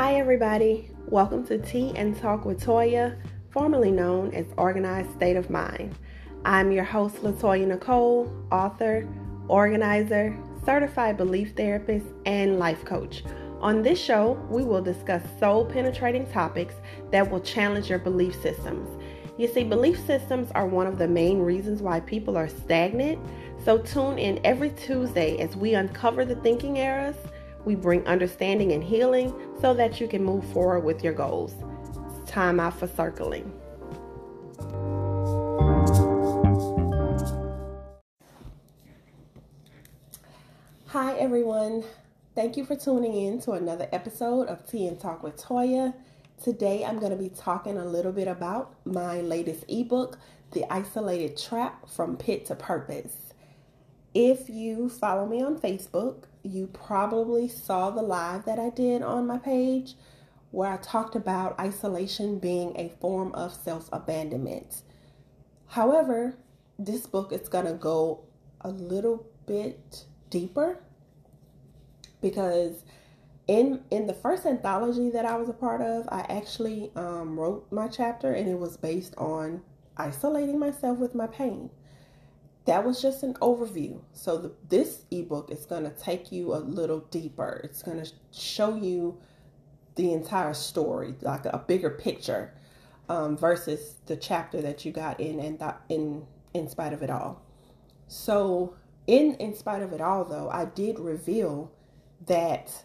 Hi, everybody. Welcome to Tea and Talk with Toya, formerly known as Organized State of Mind. I'm your host, Latoya Nicole, author, organizer, certified belief therapist, and life coach. On this show, we will discuss soul penetrating topics that will challenge your belief systems. You see, belief systems are one of the main reasons why people are stagnant. So tune in every Tuesday as we uncover the thinking errors we bring understanding and healing so that you can move forward with your goals. It's time out for circling. Hi, everyone. Thank you for tuning in to another episode of Tea and Talk with Toya. Today, I'm going to be talking a little bit about my latest ebook, The Isolated Trap From Pit to Purpose. If you follow me on Facebook, you probably saw the live that I did on my page where I talked about isolation being a form of self abandonment. However, this book is going to go a little bit deeper because in in the first anthology that I was a part of, I actually um, wrote my chapter and it was based on isolating myself with my pain that was just an overview. So the, this ebook is going to take you a little deeper. It's going to show you the entire story, like a, bigger picture, um, versus the chapter that you got in and in in spite of it all. So in in spite of it all, though, I did reveal that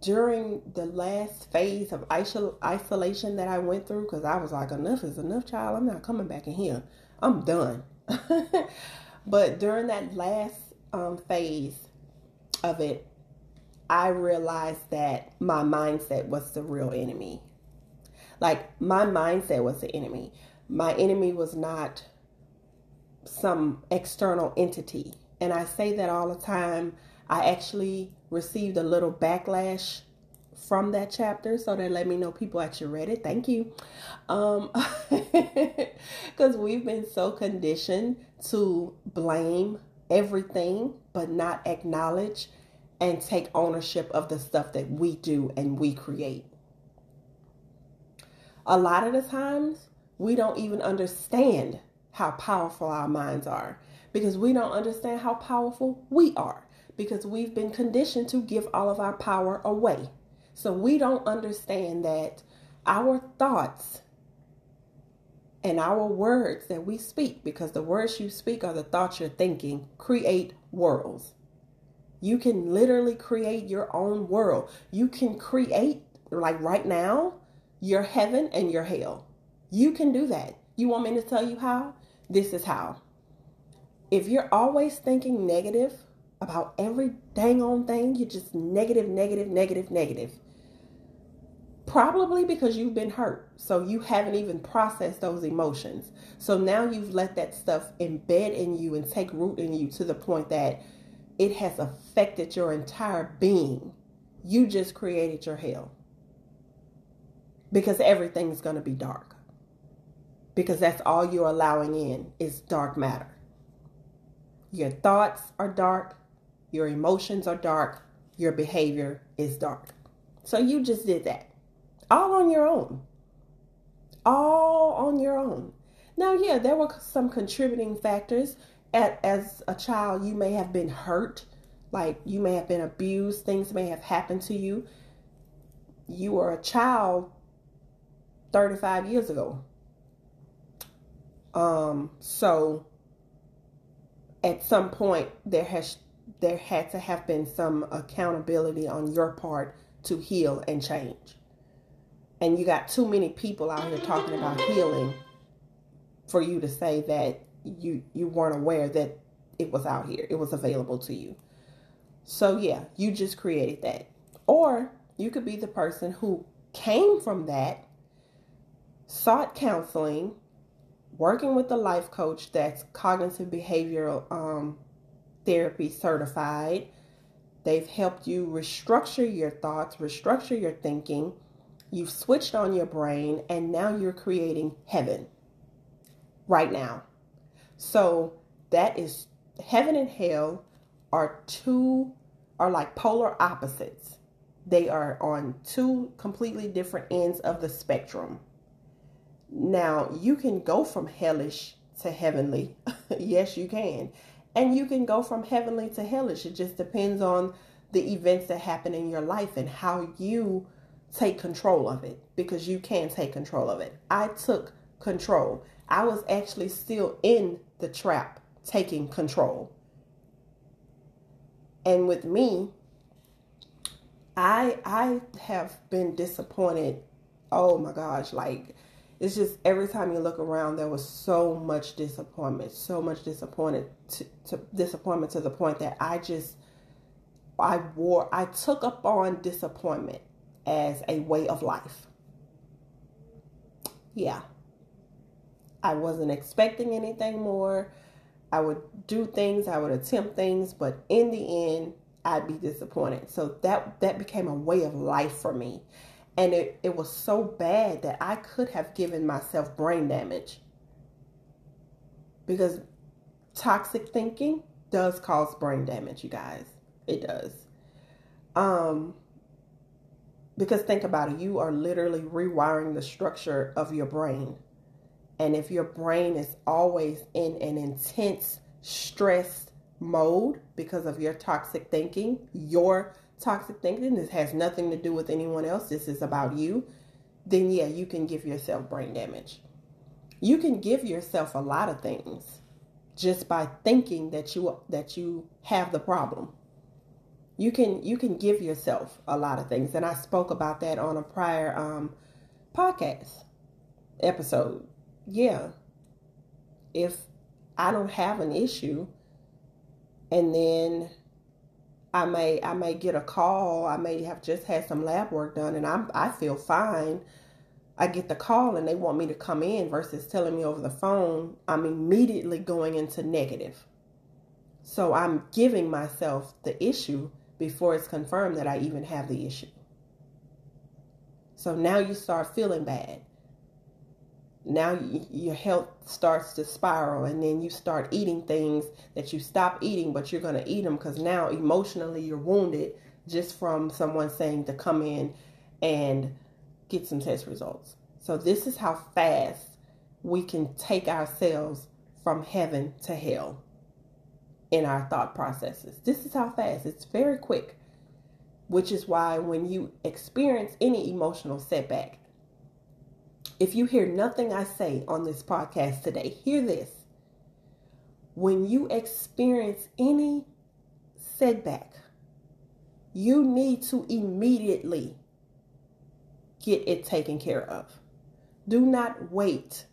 during the last phase of isolation that I went through, because I was like, enough is enough, child. I'm not coming back in here. I'm done. but during that last um, phase of it, I realized that my mindset was the real enemy. Like my mindset was the enemy. My enemy was not some external entity. And I say that all the time. I actually received a little backlash from that chapter so that let me know people actually read it. Thank you. Um because we've been so conditioned to blame everything but not acknowledge and take ownership of the stuff that we do and we create. A lot of the times we don't even understand how powerful our minds are because we don't understand how powerful we are because we've been conditioned to give all of our power away so we don't understand that our thoughts and our words that we speak, because the words you speak are the thoughts you're thinking, create worlds. You can literally create your own world. You can create, like right now, your heaven and your hell. You can do that. You want me to tell you how? This is how. If you're always thinking negative about every dang on thing, you're just negative, negative, negative, negative Probably because you've been hurt. So you haven't even processed those emotions. So now you've let that stuff embed in you and take root in you to the point that it has affected your entire being. You just created your hell. Because everything's going to be dark. Because that's all you're allowing in is dark matter. Your thoughts are dark. Your emotions are dark. Your behavior is dark. So you just did that all on your own. All on your own. Now, yeah, there were some contributing factors. At, as a child, you may have been hurt, like you may have been abused, things may have happened to you. You were a child 35 years ago. Um, so at some point there has there had to have been some accountability on your part to heal and change and you got too many people out here talking about healing for you to say that you you weren't aware that it was out here it was available to you. So yeah you just created that. Or you could be the person who came from that sought counseling working with a life coach that's cognitive behavioral um, therapy certified. They've helped you restructure your thoughts restructure your thinking You've switched on your brain and now you're creating heaven right now. So that is heaven and hell are two are like polar opposites. They are on two completely different ends of the spectrum. Now, you can go from hellish to heavenly. yes, you can. And you can go from heavenly to hellish. It just depends on the events that happen in your life and how you take control of it because you can take control of it. I took control. I was actually still in the trap taking control. And with me, I I have been disappointed. Oh my gosh, like it's just every time you look around there was so much disappointment, so much disappointed to, to disappointment to the point that I just I wore I took up on disappointment as a way of life. Yeah. I wasn't expecting anything more. I would do things, I would attempt things, but in the end, I'd be disappointed. So that that became a way of life for me. And it, it was so bad that I could have given myself brain damage. Because toxic thinking does cause brain damage, you guys. It does. Um because think about it, you are literally rewiring the structure of your brain. And if your brain is always in an intense stress mode because of your toxic thinking, your toxic thinking, this has nothing to do with anyone else, this is about you, then yeah, you can give yourself brain damage. You can give yourself a lot of things just by thinking that you that you have the problem. You can you can give yourself a lot of things, and I spoke about that on a prior um, podcast episode yeah, if I don't have an issue and then I may I may get a call, I may have just had some lab work done and I'm I feel fine. I get the call and they want me to come in versus telling me over the phone, I'm immediately going into negative. So I'm giving myself the issue before it's confirmed that I even have the issue. So now you start feeling bad. Now your health starts to spiral and then you start eating things that you stop eating but you're going to eat them because now emotionally you're wounded just from someone saying to come in and get some test results. So this is how fast we can take ourselves from heaven to hell in our thought processes this is how fast it's very quick which is why when you experience any emotional setback if you hear nothing I say on this podcast today, hear this. When you experience any setback, you need to immediately get it taken care of. Do not wait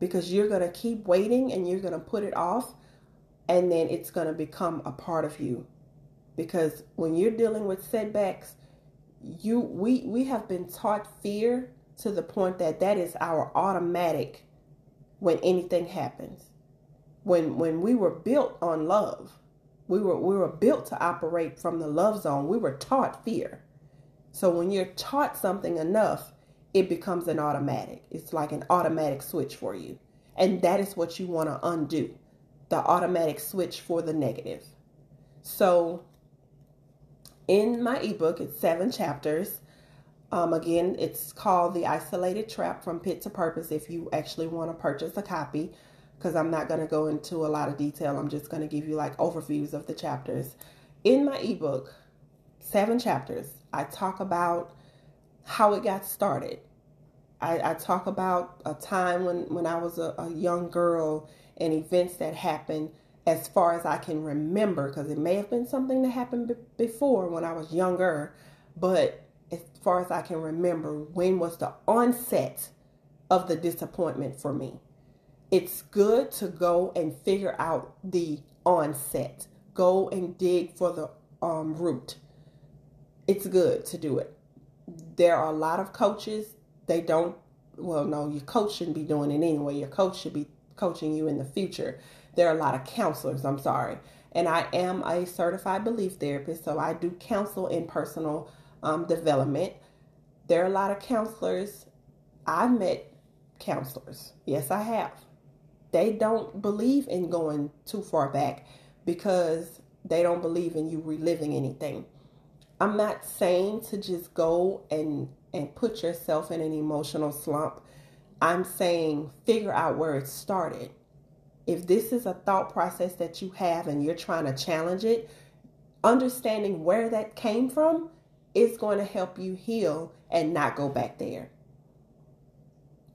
because you're going to keep waiting and you're going to put it off and then it's going to become a part of you. Because when you're dealing with setbacks, you we we have been taught fear to the point that that is our automatic when anything happens. When when we were built on love, we were we were built to operate from the love zone. We were taught fear. So when you're taught something enough, it becomes an automatic. It's like an automatic switch for you. And that is what you want to undo. The automatic switch for the negative. So in my ebook, it's seven chapters. Um, again, it's called The Isolated Trap from Pit to Purpose if you actually want to purchase a copy, because I'm not going to go into a lot of detail. I'm just going to give you like overviews of the chapters. In my ebook, seven chapters, I talk about how it got started. I, I talk about a time when, when I was a, a young girl and events that happened as far as I can remember, because it may have been something that happened b- before when I was younger, but as far as I can remember, when was the onset of the disappointment for me. It's good to go and figure out the onset. Go and dig for the um, root. It's good to do it. There are a lot of coaches, they don't, well, no, your coach shouldn't be doing it anyway. Your coach should be coaching you in the future. There are a lot of counselors, I'm sorry. And I am a certified belief therapist, so I do counsel in personal um, development. There are a lot of counselors. I've met counselors. Yes, I have. They don't believe in going too far back because they don't believe in you reliving anything. I'm not saying to just go and and put yourself in an emotional slump. I'm saying figure out where it started. If this is a thought process that you have and you're trying to challenge it, understanding where that came from is going to help you heal and not go back there.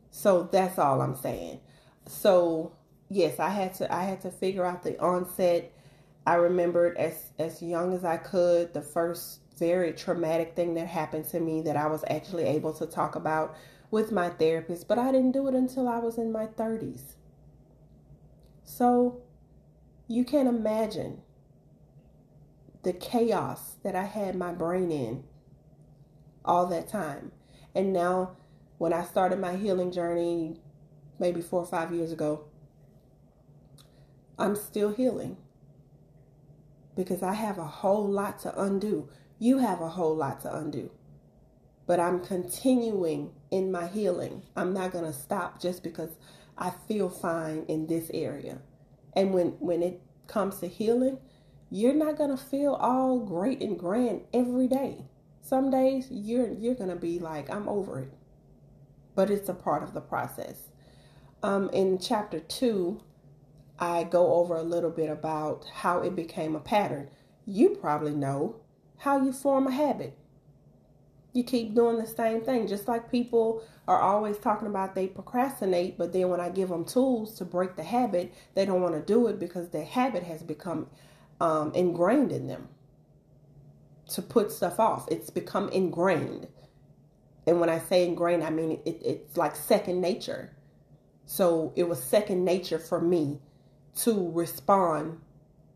So that's all I'm saying. So yes, I had to I had to figure out the onset. I remembered as as young as I could the first very traumatic thing that happened to me that I was actually able to talk about with my therapist, but I didn't do it until I was in my 30s. So you can imagine the chaos that I had my brain in all that time. And now, when I started my healing journey, maybe four or five years ago, I'm still healing because I have a whole lot to undo. You have a whole lot to undo. But I'm continuing in my healing. I'm not going to stop just because I feel fine in this area. And when when it comes to healing, you're not going to feel all great and grand every day. Some days you're you're going to be like I'm over it. But it's a part of the process. Um, in chapter 2, I go over a little bit about how it became a pattern. You probably know how you form a habit. You keep doing the same thing, just like people are always talking about they procrastinate, but then when I give them tools to break the habit, they don't want to do it because the habit has become um, ingrained in them to put stuff off. It's become ingrained. And when I say ingrained, I mean it, it's like second nature. So it was second nature for me to respond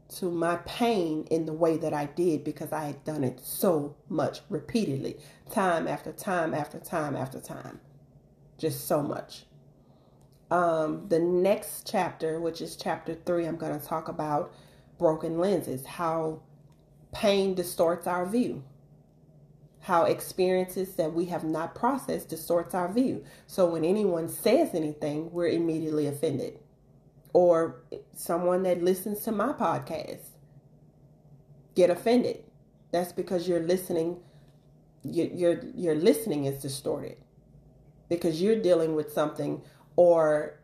to my pain in the way that I did because I had done it so much repeatedly, time after time after time after time. Just so much. Um, the next chapter, which is chapter three, I'm going to talk about broken lenses, how pain distorts our view, how experiences that we have not processed distorts our view. So when anyone says anything, we're immediately offended or someone that listens to my podcast get offended. That's because you're listening. Your your your listening is distorted because you're dealing with something, or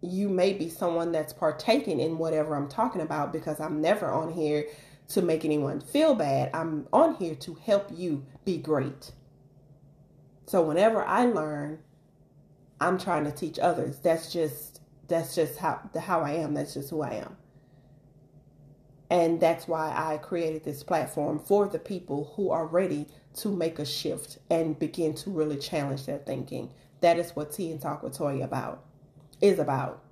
you may be someone that's partaking in whatever I'm talking about. Because I'm never on here to make anyone feel bad. I'm on here to help you be great. So whenever I learn, I'm trying to teach others. That's just that's just how how I am. That's just who I am. And that's why I created this platform for the people who are ready to make a shift and begin to really challenge their thinking. That is what Tea and Talk with Toya about is about.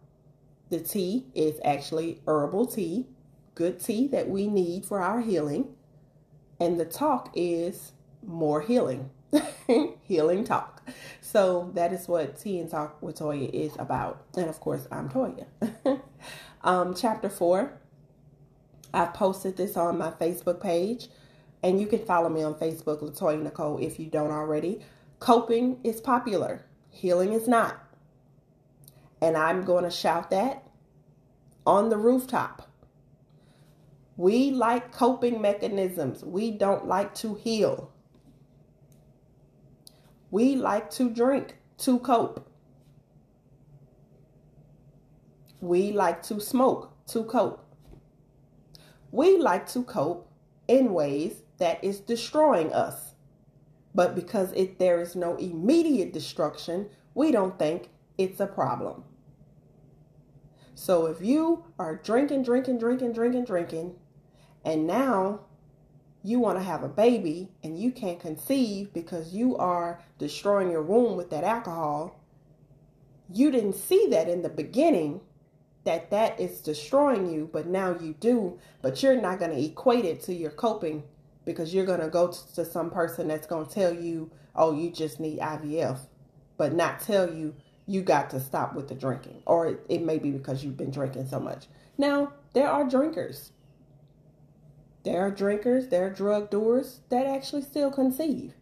The tea is actually herbal tea, good tea that we need for our healing. And the talk is more healing. healing talk. So that is what Tea and Talk with Toya is about. And of course, I'm Toya. um, chapter four. I've posted this on my Facebook page, and you can follow me on Facebook, Latoya Nicole, if you don't already. Coping is popular, healing is not. And I'm going to shout that on the rooftop. We like coping mechanisms. We don't like to heal. We like to drink to cope. We like to smoke to cope. We like to cope in ways that is destroying us. But because it, there is no immediate destruction, we don't think it's a problem. So if you are drinking, drinking, drinking, drinking, drinking, and now you want to have a baby and you can't conceive because you are destroying your womb with that alcohol, you didn't see that in the beginning that that is destroying you, but now you do, but you're not going to equate it to your coping because you're going to go to some person that's going to tell you, oh, you just need IVF, but not tell you you got to stop with the drinking. Or it, it may be because you've been drinking so much. Now, there are drinkers there are drinkers, there are drug doers that actually still conceive.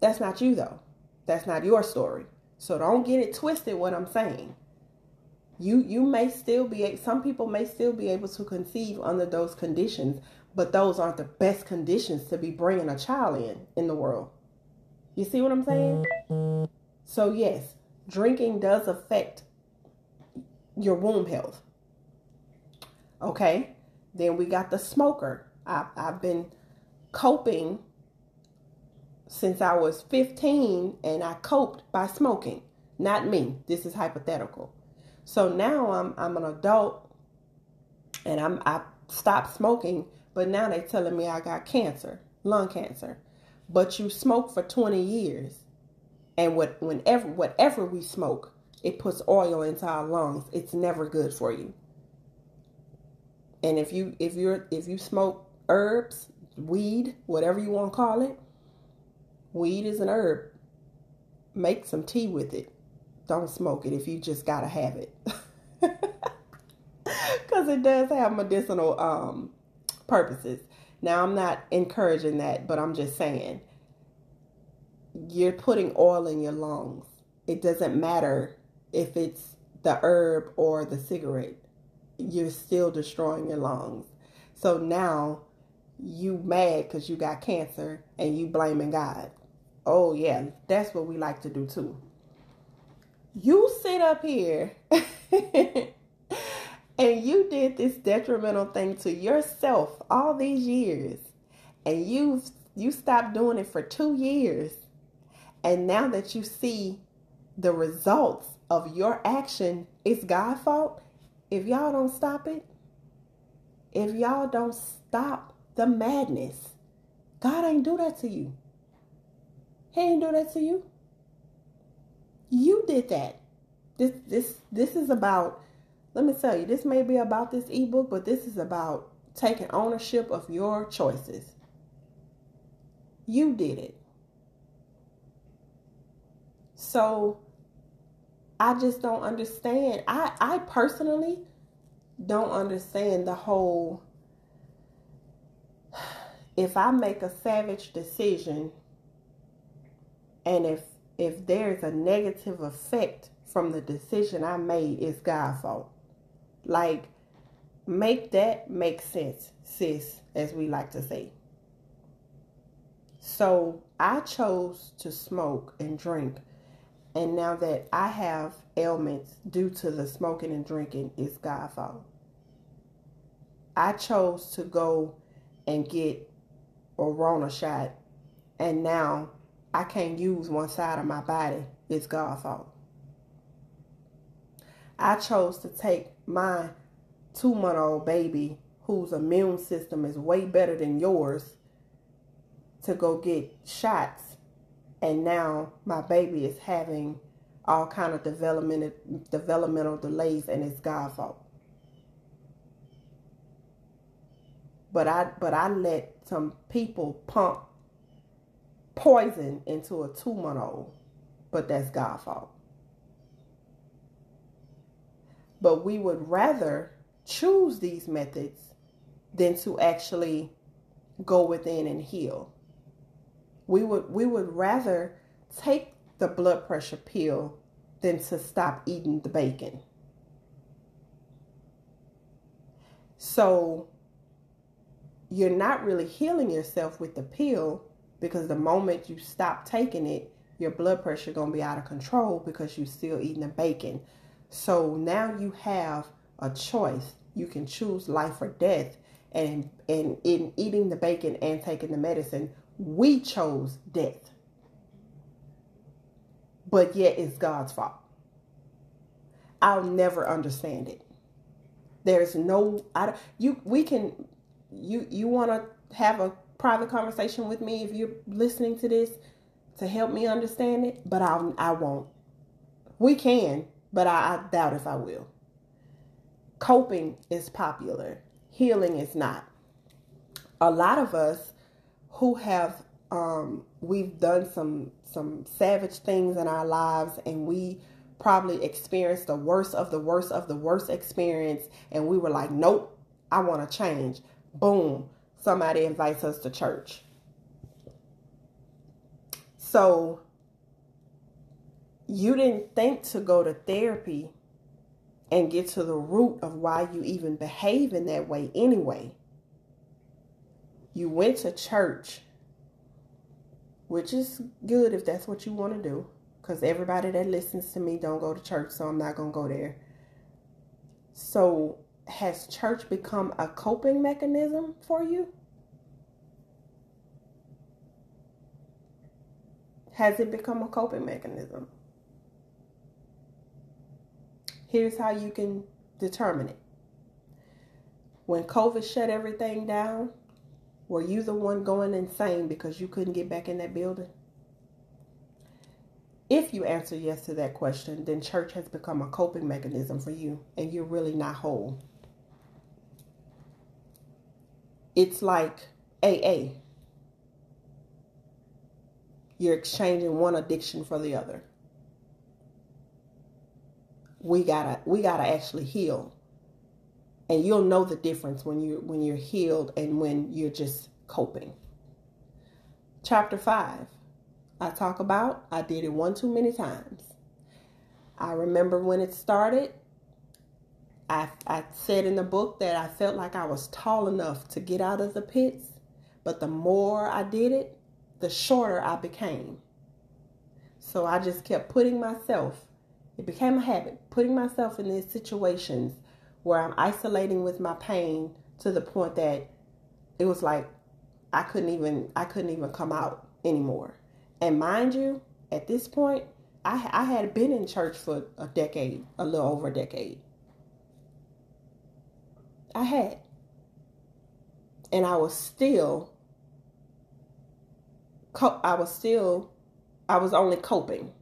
That's not you, though. That's not your story. So don't get it twisted what I'm saying. you you may still be some people may still be able to conceive under those conditions but those aren't the best conditions to be bringing a child in in the world you see what i'm saying so yes drinking does affect your womb health okay then we got the smoker I, i've been coping since i was 15 and i coped by smoking not me this is hypothetical so now I'm I'm an adult and I'm I stopped smoking, but now they're telling me I got cancer, lung cancer. But you smoke for 20 years. And what whenever whatever we smoke, it puts oil into our lungs. It's never good for you. And if you if you're if you smoke herbs, weed, whatever you want to call it, weed is an herb. Make some tea with it. Don't smoke it if you just gotta have it. Because it does have medicinal um, purposes. Now i'm not encouraging that but i'm just saying you're putting oil in your lungs. It doesn't matter if it's the herb or the cigarette you're still destroying your lungs. So now you mad because you got cancer and you blaming god. Oh yeah that's what we like to do too. You sit up here and you did this detrimental thing to yourself all these years and you you stopped doing it for 2 years. And now that you see the results of your action it's God's fault if y'all don't stop it if y'all don't stop the madness God ain't do that to you he ain't do that to you you did that. This this this is about let me tell you, this may be about this ebook, but this is about taking ownership of your choices. You did it. So I just don't understand. I I personally don't understand the whole if I make a savage decision and if if there's a negative effect from the decision I made, it's God's fault. Like, make that make sense, sis, as we like to say. So I chose to smoke and drink. And now that I have ailments due to the smoking and drinking, it's God's fault. I chose to go and get a Rona shot. And now I can't use one side of my body, it's God's fault. I chose to take my two month old baby, whose immune system is way better than yours, to go get shots. And now my baby is having all kind of developmental developmental delays and it's God's fault. But I but I let some people pump poison into a two month old, but that's God's fault. But we would rather choose these methods than to actually go within and heal. We would we would rather take the blood pressure pill than to stop eating the bacon. So you're not really healing yourself with the pill because the moment you stop taking it, your blood pressure going to be out of control because you're still eating the bacon. So now you have a choice. You can choose life or death. And, and in eating the bacon and taking the medicine, we chose death. But yet it's God's fault. I'll never understand it. There's no I you we can you you want to have a private conversation with me if you're listening to this to help me understand it, but I I won't. We can, but I, I doubt if I will. Coping is popular. Healing is not. A lot of us who have um, we've done some some savage things in our lives and we probably experienced the worst of the worst of the worst experience and we were like nope i want to change boom somebody invites us to church. So you didn't think to go to therapy and get to the root of why you even behave in that way anyway. You went to church, which is good if that's what you want to do, because everybody that listens to me don't go to church, so I'm not going to go there. So, has church become a coping mechanism for you? Has it become a coping mechanism? Here's how you can determine it. When COVID shut everything down, were you the one going insane because you couldn't get back in that building? If you answer yes to that question, then church has become a coping mechanism for you and you're really not whole. It's like AA. You're exchanging one addiction for the other. We gotta we gotta actually heal. And you'll know the difference when you when you're healed and when you're just coping. Chapter 5 i talk about i did it one too many times. I remember when it started I, I said in the book that i felt like i was tall enough to get out of the pits but the more i did it the shorter i became so i just kept putting myself it became a habit, putting myself in these situations where I'm isolating with my pain to the point that it was like I couldn't even I couldn't even come out anymore. And mind you, at this point, I I had been in church for a decade, a little over a decade. I had. And I was still I was still I was only coping.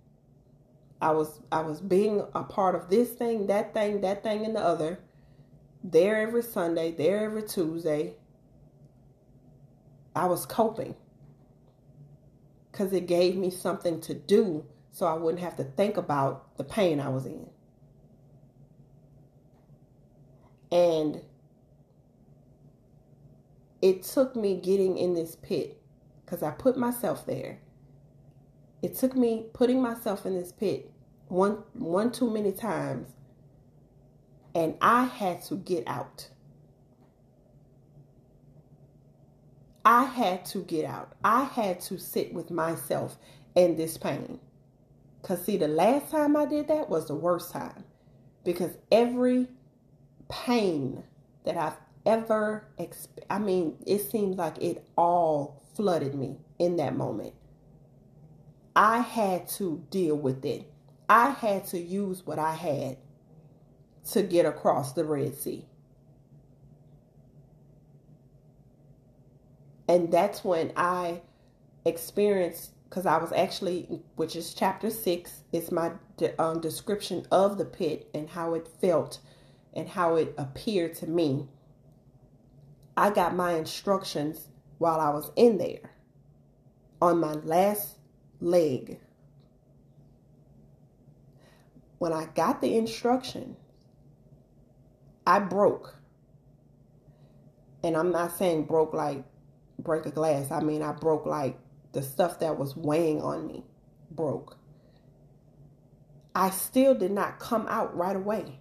I was I was being a part of this thing, that thing, that thing, and the other. There every Sunday, there every Tuesday. I was coping because it gave me something to do so I wouldn't have to think about the pain I was in. And it took me getting in this pit because I put myself there it took me putting myself in this pit one one too many times and I had to get out. I had to get out. I had to sit with myself in this pain. Cuz see the last time I did that was the worst time because every pain that I've ever exp- I mean it seems like it all flooded me in that moment. I had to deal with it. I had to use what I had to get across the Red Sea. And that's when I experienced, because I was actually, which is chapter six, it's my um, description of the pit and how it felt and how it appeared to me. I got my instructions while I was in there on my last leg. When I got the instruction, I broke. And I'm not saying broke like break a glass. I mean, I broke like the stuff that was weighing on me broke. I still did not come out right away.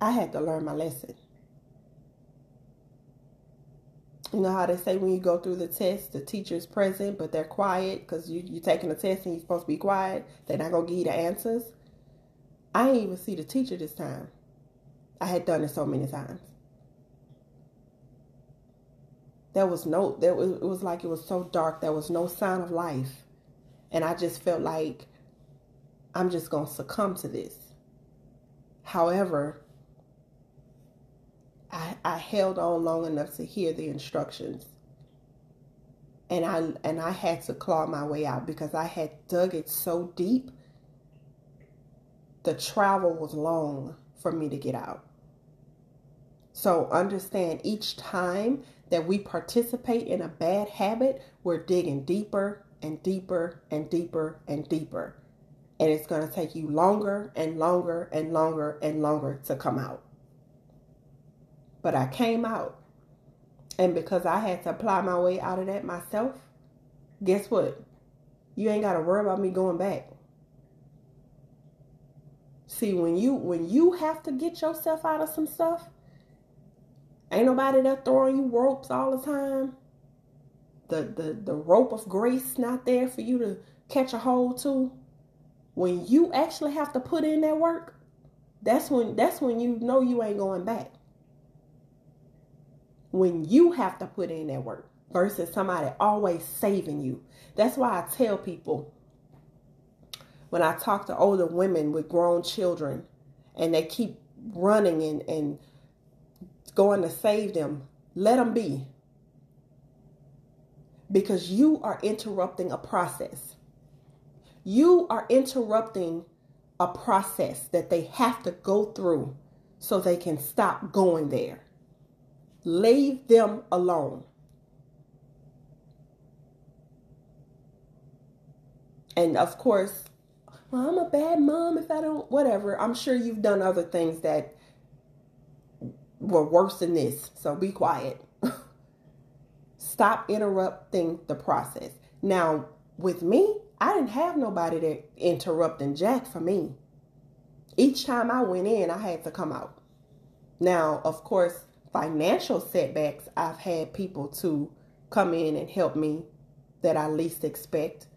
I had to learn my lesson. You know how they say when you go through the test, the teacher's present, but they're quiet because you, you're taking a test and you're supposed to be quiet. They're not going to give you the answers. I didn't even see the teacher this time. I had done it so many times. There was no, there was, it was like it was so dark. There was no sign of life. And I just felt like I'm just going to succumb to this. However, I, I held on long enough to hear the instructions. And I and I had to claw my way out because I had dug it so deep. The travel was long for me to get out. So understand each time that we participate in a bad habit, we're digging deeper and deeper and deeper and deeper. And it's going to take you longer and longer and longer and longer to come out. But I came out. And because I had to apply my way out of that myself, guess what? You ain't got to worry about me going back. See, when you when you have to get yourself out of some stuff, ain't nobody there throwing you ropes all the time. The the the rope of grace not there for you to catch a hold to. When you actually have to put in that work, that's when that's when you know you ain't going back. When you have to put in that work versus somebody always saving you. That's why I tell people when I talk to older women with grown children and they keep running and, and going to save them, let them be. Because you are interrupting a process. You are interrupting a process that they have to go through so they can stop going there. Leave them alone. And of course, well, I'm a bad mom if I don't, whatever. I'm sure you've done other things that were worse than this. So be quiet. Stop interrupting the process. Now, with me, I didn't have nobody interrupting Jack for me. Each time I went in, I had to come out. Now, of course, financial setbacks, I've had people to come in and help me that I least expect.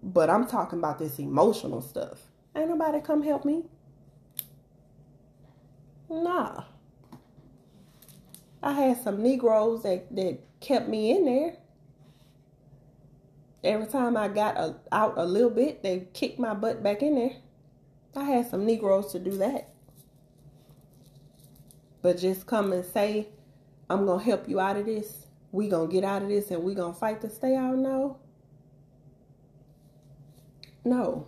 But I'm talking about this emotional stuff. Ain't nobody come help me. Nah. I had some Negroes that, that kept me in there. Every time I got a, out a little bit, they kicked my butt back in there. I had some Negroes to do that. But just come and say, I'm going to help you out of this. We going to get out of this and we going to fight to stay out. No. No.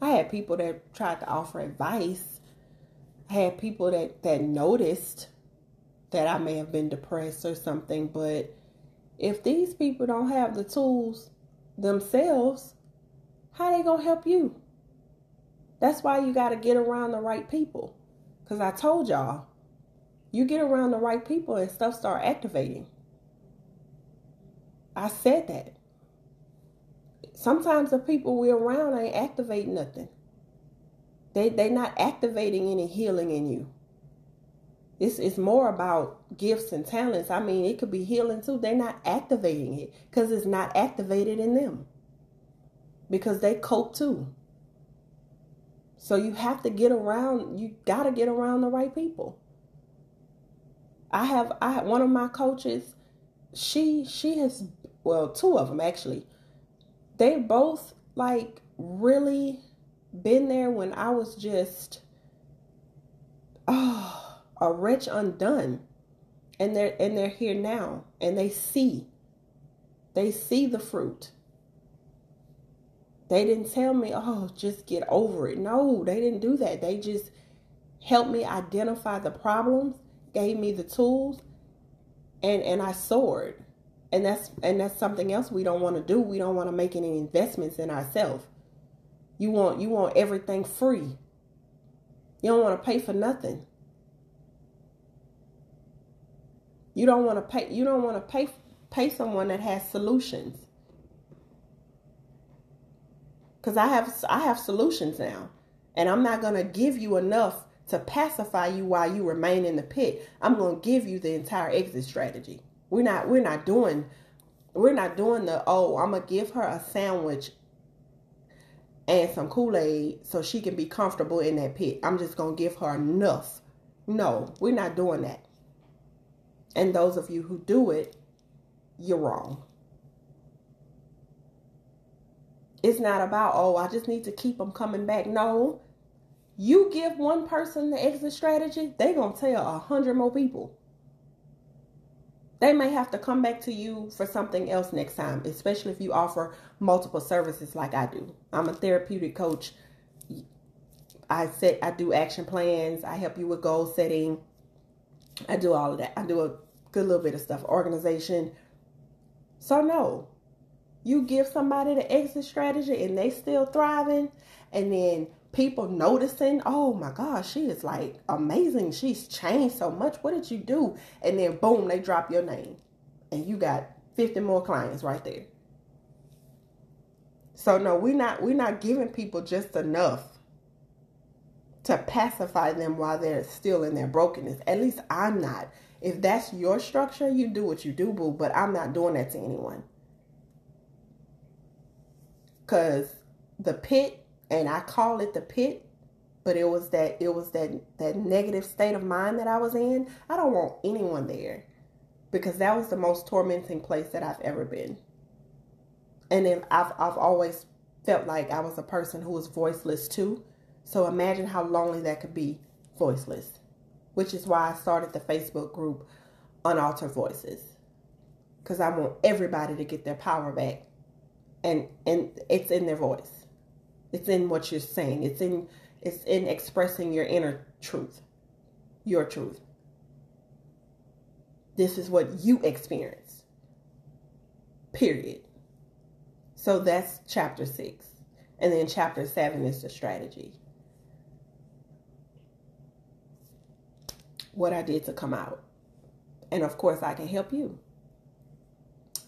I had people that tried to offer advice. I had people that, that noticed that I may have been depressed or something. But if these people don't have the tools themselves, how they gonna help you? That's why you got to get around the right people. Cause I told y'all, you get around the right people and stuff start activating. I said that. Sometimes the people we're around ain't activating nothing. They they not activating any healing in you. It's it's more about gifts and talents. I mean, it could be healing too. They're not activating it because it's not activated in them. Because they cope too. So you have to get around. You got to get around the right people. I have I one of my coaches. She she has well two of them actually. They both like really been there when I was just oh a wretch undone and they're and they're here now and they see they see the fruit they didn't tell me oh just get over it no they didn't do that they just helped me identify the problems gave me the tools and and i soared. And that's and that's something else we don't want to do. We don't want to make any investments in ourselves. You want you want everything free. You don't want to pay for nothing. You don't want to pay you don't want to pay pay someone that has solutions. Cuz I have I have solutions now. And I'm not going to give you enough to pacify you while you remain in the pit. I'm going to give you the entire exit strategy. We're not we're not doing we're not doing the oh, I'm going to give her a sandwich and some Kool-Aid so she can be comfortable in that pit. I'm just going to give her enough. No, we're not doing that. And those of you who do it, you're wrong. It's not about, oh, I just need to keep them coming back. No. You give one person the exit strategy, they're going to tell a hundred more people. They may have to come back to you for something else next time, especially if you offer multiple services like I do. I'm a therapeutic coach. I set I do action plans, I help you with goal setting, I do all of that. I do a good little bit of stuff, organization. So no, you give somebody the exit strategy and they still thriving, and then people noticing, oh my gosh, she is like amazing. She's changed so much. What did you do? And then boom, they drop your name, and you got 50 more clients right there. So no, we're not we're not giving people just enough. to pacify them while they're still in their brokenness. At least I'm not. If that's your structure, you do what you do, boo, but I'm not doing that to anyone. Cause the pit, and I call it the pit, but it was that it was that that negative state of mind that I was in. I don't want anyone there because that was the most tormenting place that I've ever been. And then I've I've always felt like I was a person who was voiceless too. So imagine how lonely that could be voiceless. Which is why I started the Facebook group Unaltered Voices. Cuz I want everybody to get their power back. And and it's in their voice. It's in what you're saying. It's in it's in expressing your inner truth. Your truth. This is what you experience. Period. So that's chapter six. And then chapter seven is the strategy. What I did to come out. And of course, I can help you.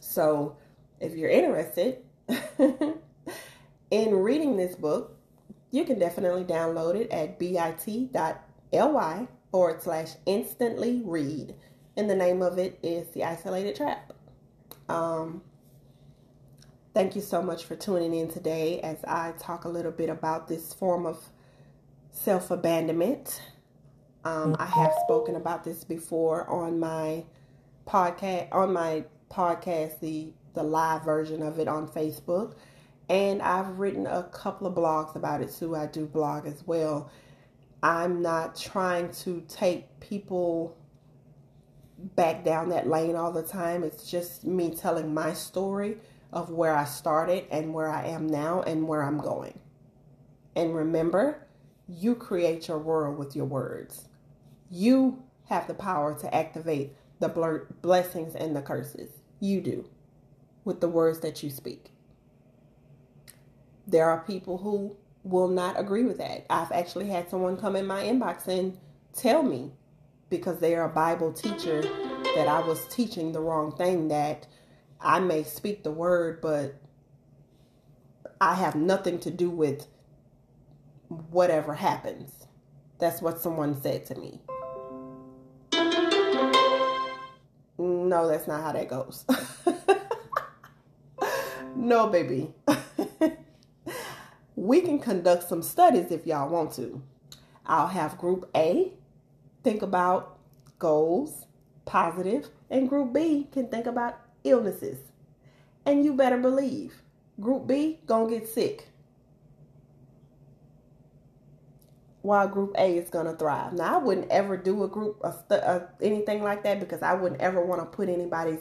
So if you're interested in reading this book, you can definitely download it at bit.ly forward slash instantly read. And the name of it is The Isolated Trap. Um, thank you so much for tuning in today as I talk a little bit about this form of self abandonment. Um, I have spoken about this before on my podcast, on my podcast, the the live version of it on Facebook, and I've written a couple of blogs about it too. I do blog as well. I'm not trying to take people back down that lane all the time. It's just me telling my story of where I started and where I am now and where I'm going. And remember, you create your world with your words. You have the power to activate the blessings and the curses. You do with the words that you speak. There are people who will not agree with that. I've actually had someone come in my inbox and tell me because they are a Bible teacher that I was teaching the wrong thing, that I may speak the word, but I have nothing to do with whatever happens. That's what someone said to me. No, that's not how that goes. no, baby. we can conduct some studies if y'all want to. I'll have group A think about goals, positive, and group B can think about illnesses. And you better believe, group B gonna get sick. While group A is gonna thrive. Now I wouldn't ever do a group a, a, anything like that because I wouldn't ever want to put anybody's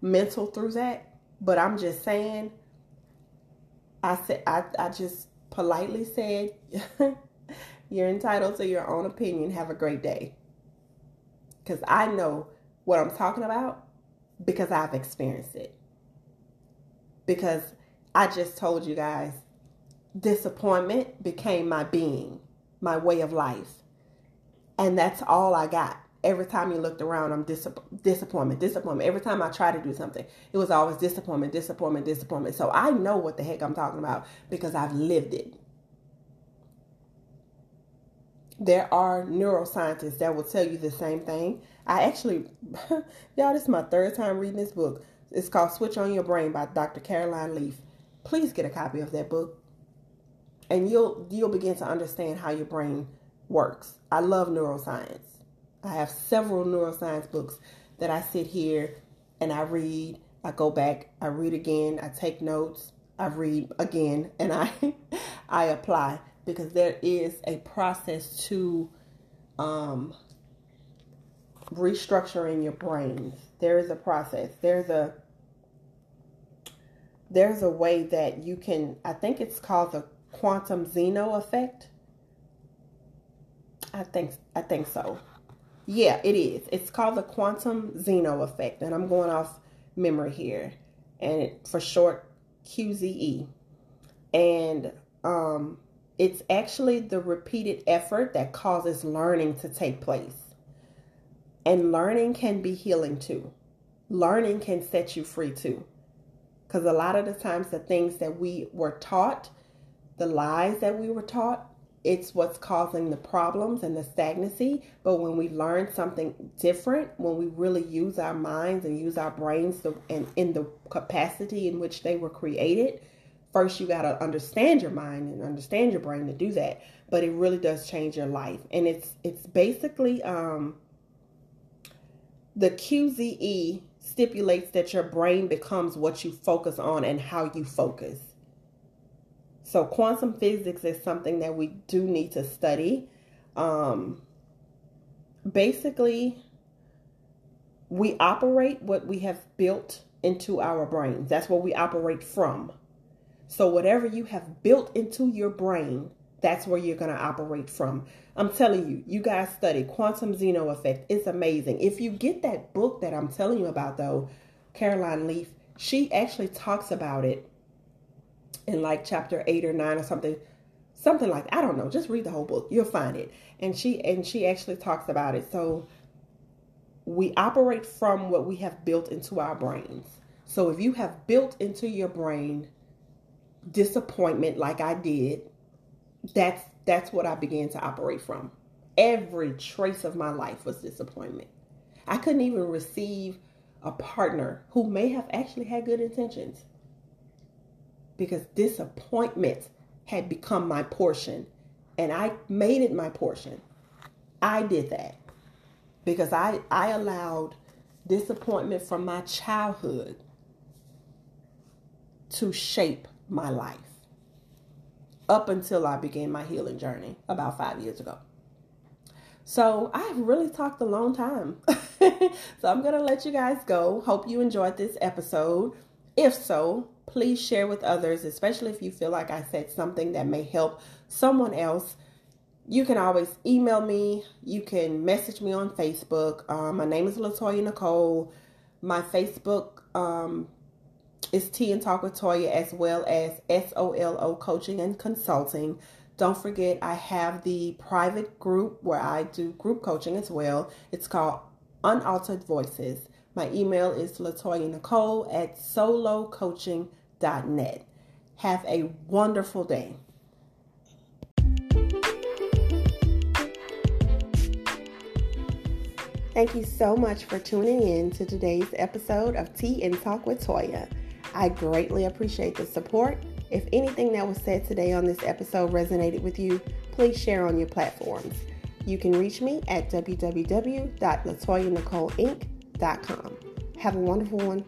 mental through that. But I'm just saying. I said I I just politely said you're entitled to your own opinion. Have a great day because I know what I'm talking about because I've experienced it. Because I just told you guys, disappointment became my being, my way of life. And that's all I got. Every time you looked around, I'm dis- disappointment, disappointment. Every time I try to do something, it was always disappointment, disappointment, disappointment. So I know what the heck I'm talking about because I've lived it. There are neuroscientists that will tell you the same thing. I actually, y'all, this is my third time reading this book. It's called Switch on Your Brain by Dr. Caroline Leaf. Please get a copy of that book. And you'll you'll begin to understand how your brain works. I love neuroscience. I have several neuroscience books that I sit here and I read. I go back, I read again, I take notes, I read again, and I I apply because there is a process to um, restructuring your brain. There is a process. There's a there's a way that you can I think it's called the quantum Zeno effect. I think I think so. Yeah, it is. It's called the quantum Zeno effect, and I'm going off memory here, and it, for short, QZE. And um, it's actually the repeated effort that causes learning to take place. And learning can be healing too. Learning can set you free too. Because a lot of the times, the things that we were taught, the lies that we were taught, it's what's causing the problems and the stagnancy. But when we learn something different, when we really use our minds and use our brains to, and in the capacity in which they were created, first you got to understand your mind and understand your brain to do that. But it really does change your life, and it's it's basically um, the QZE stipulates that your brain becomes what you focus on and how you focus. So, quantum physics is something that we do need to study. Um, basically, we operate what we have built into our brains. That's what we operate from. So, whatever you have built into your brain, that's where you're going to operate from. I'm telling you, you guys study quantum Zeno effect. It's amazing. If you get that book that I'm telling you about, though, Caroline Leaf, she actually talks about it in like chapter eight or nine or something, something like I don't know. Just read the whole book. You'll find it. And she and she actually talks about it. So we operate from what we have built into our brains. So if you have built into your brain disappointment like I did, that's that's what I began to operate from. Every trace of my life was disappointment. I couldn't even receive a partner who may have actually had good intentions because disappointment had become my portion and I made it my portion. I did that because I, I allowed disappointment from my childhood to shape my life up until I began my healing journey about five years ago. So I've really talked a long time. so I'm going to let you guys go. Hope you enjoyed this episode. If so, please share with others, especially if you feel like I said something that may help someone else. You can always email me. You can message me on Facebook. Um, my name is Latoya Nicole. My Facebook um, is Tea and Talk with Toya as well as SOLO Coaching and Consulting. Don't forget, I have the private group where I do group coaching as well. It's called Unaltered Voices. My email is Latoya Nicole at solocoaching.net. Have a wonderful day. Thank you so much for tuning in to today's episode of Tea and Talk with Toya. I greatly appreciate the support. If anything that was said today on this episode resonated with you, please share on your platforms. You can reach me at www.latoyanicoleinc.com. Have a wonderful one.